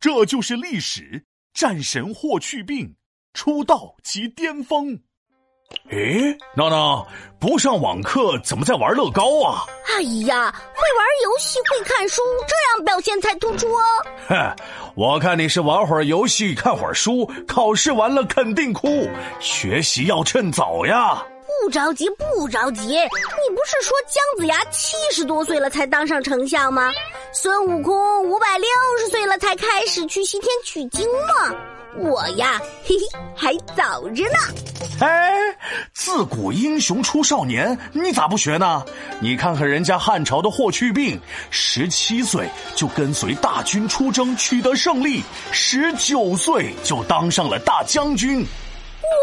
这就是历史。战神霍去病出道即巅峰。诶，闹闹，不上网课怎么在玩乐高啊？哎呀，会玩游戏会看书，这样表现才突出哦。哼，我看你是玩会儿游戏看会儿书，考试完了肯定哭。学习要趁早呀。不着急，不着急。你不是说姜子牙七十多岁了才当上丞相吗？孙悟空五百六十岁了才开始去西天取经吗？我呀，嘿嘿，还早着呢。哎，自古英雄出少年，你咋不学呢？你看看人家汉朝的霍去病，十七岁就跟随大军出征，取得胜利，十九岁就当上了大将军。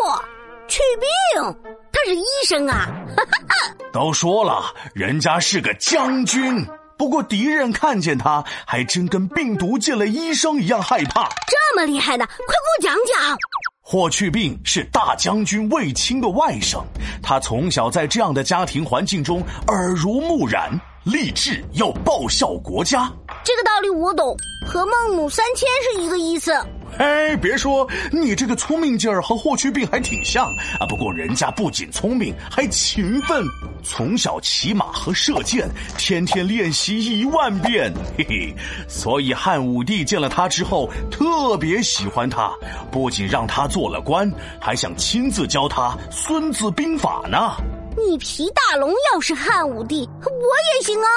哇，去病，他是医生啊！哈哈，都说了，人家是个将军。不过敌人看见他，还真跟病毒见了医生一样害怕。这么厉害的，快给我讲讲。霍去病是大将军卫青的外甥，他从小在这样的家庭环境中耳濡目染，立志要报效国家。这个道理我懂，和孟母三迁是一个意思。哎，别说你这个聪明劲儿和霍去病还挺像啊！不过人家不仅聪明，还勤奋，从小骑马和射箭，天天练习一万遍，嘿嘿。所以汉武帝见了他之后，特别喜欢他，不仅让他做了官，还想亲自教他《孙子兵法》呢。你皮大龙要是汉武帝，我也行啊！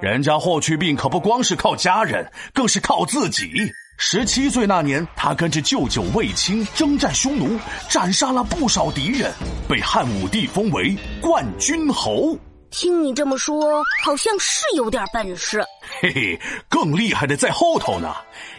人家霍去病可不光是靠家人，更是靠自己。十七岁那年，他跟着舅舅卫青征战匈奴，斩杀了不少敌人，被汉武帝封为冠军侯。听你这么说，好像是有点本事。嘿嘿，更厉害的在后头呢。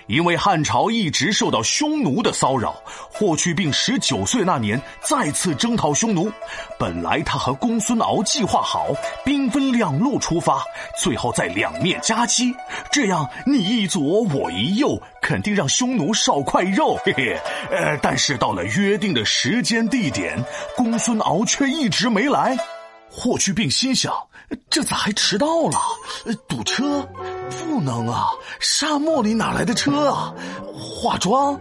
因为汉朝一直受到匈奴的骚扰，霍去病十九岁那年再次征讨匈奴。本来他和公孙敖计划好，兵分两路出发，最后再两面夹击，这样你一左我一右，肯定让匈奴少块肉。嘿嘿，呃，但是到了约定的时间地点，公孙敖却一直没来。霍去病心想：这咋还迟到了？堵车？不能啊！沙漠里哪来的车啊？化妆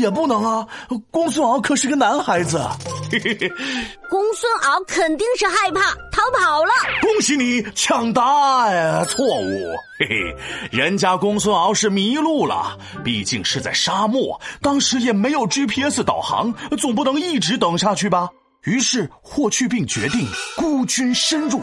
也不能啊！公孙敖可是个男孩子。公孙敖肯定是害怕逃跑了。恭喜你抢答哎！错误。嘿嘿，人家公孙敖是迷路了，毕竟是在沙漠，当时也没有 GPS 导航，总不能一直等下去吧。于是霍去病决定孤军深入。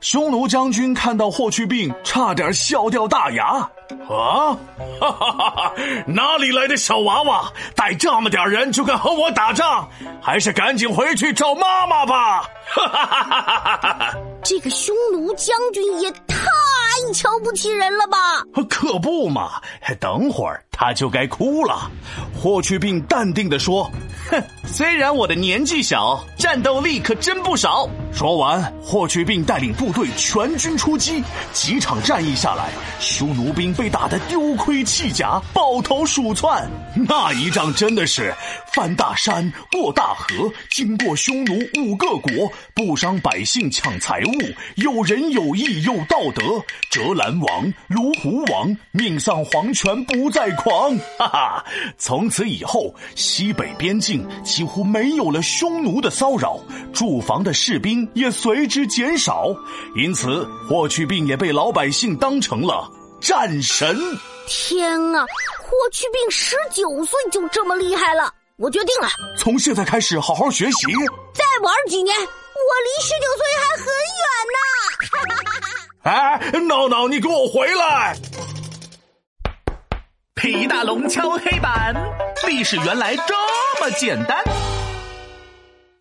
匈奴将军看到霍去病，差点笑掉大牙。啊，哈哈哈哈哪里来的小娃娃，带这么点人就敢和我打仗？还是赶紧回去找妈妈吧！哈哈哈哈哈！这个匈奴将军也太瞧不起人了吧？可不嘛，等会儿他就该哭了。霍去病淡定的说。哼，虽然我的年纪小，战斗力可真不少。说完，霍去病带领部队全军出击，几场战役下来，匈奴兵被打得丢盔弃甲，抱头鼠窜。那一仗真的是翻大山、过大河，经过匈奴五个国，不伤百姓，抢财物，有仁有义有道德。折兰王、卢虎王命丧黄泉，不再狂。哈哈，从此以后，西北边境。几乎没有了匈奴的骚扰，驻防的士兵也随之减少，因此霍去病也被老百姓当成了战神。天啊，霍去病十九岁就这么厉害了！我决定了，从现在开始好好学习，再玩几年，我离十九岁还很远呢。哎，闹闹，你给我回来！皮大龙敲黑板，历史原来这么简单。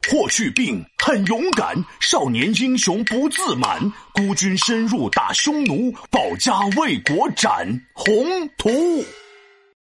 霍去病很勇敢，少年英雄不自满，孤军深入打匈奴，保家卫国展宏图。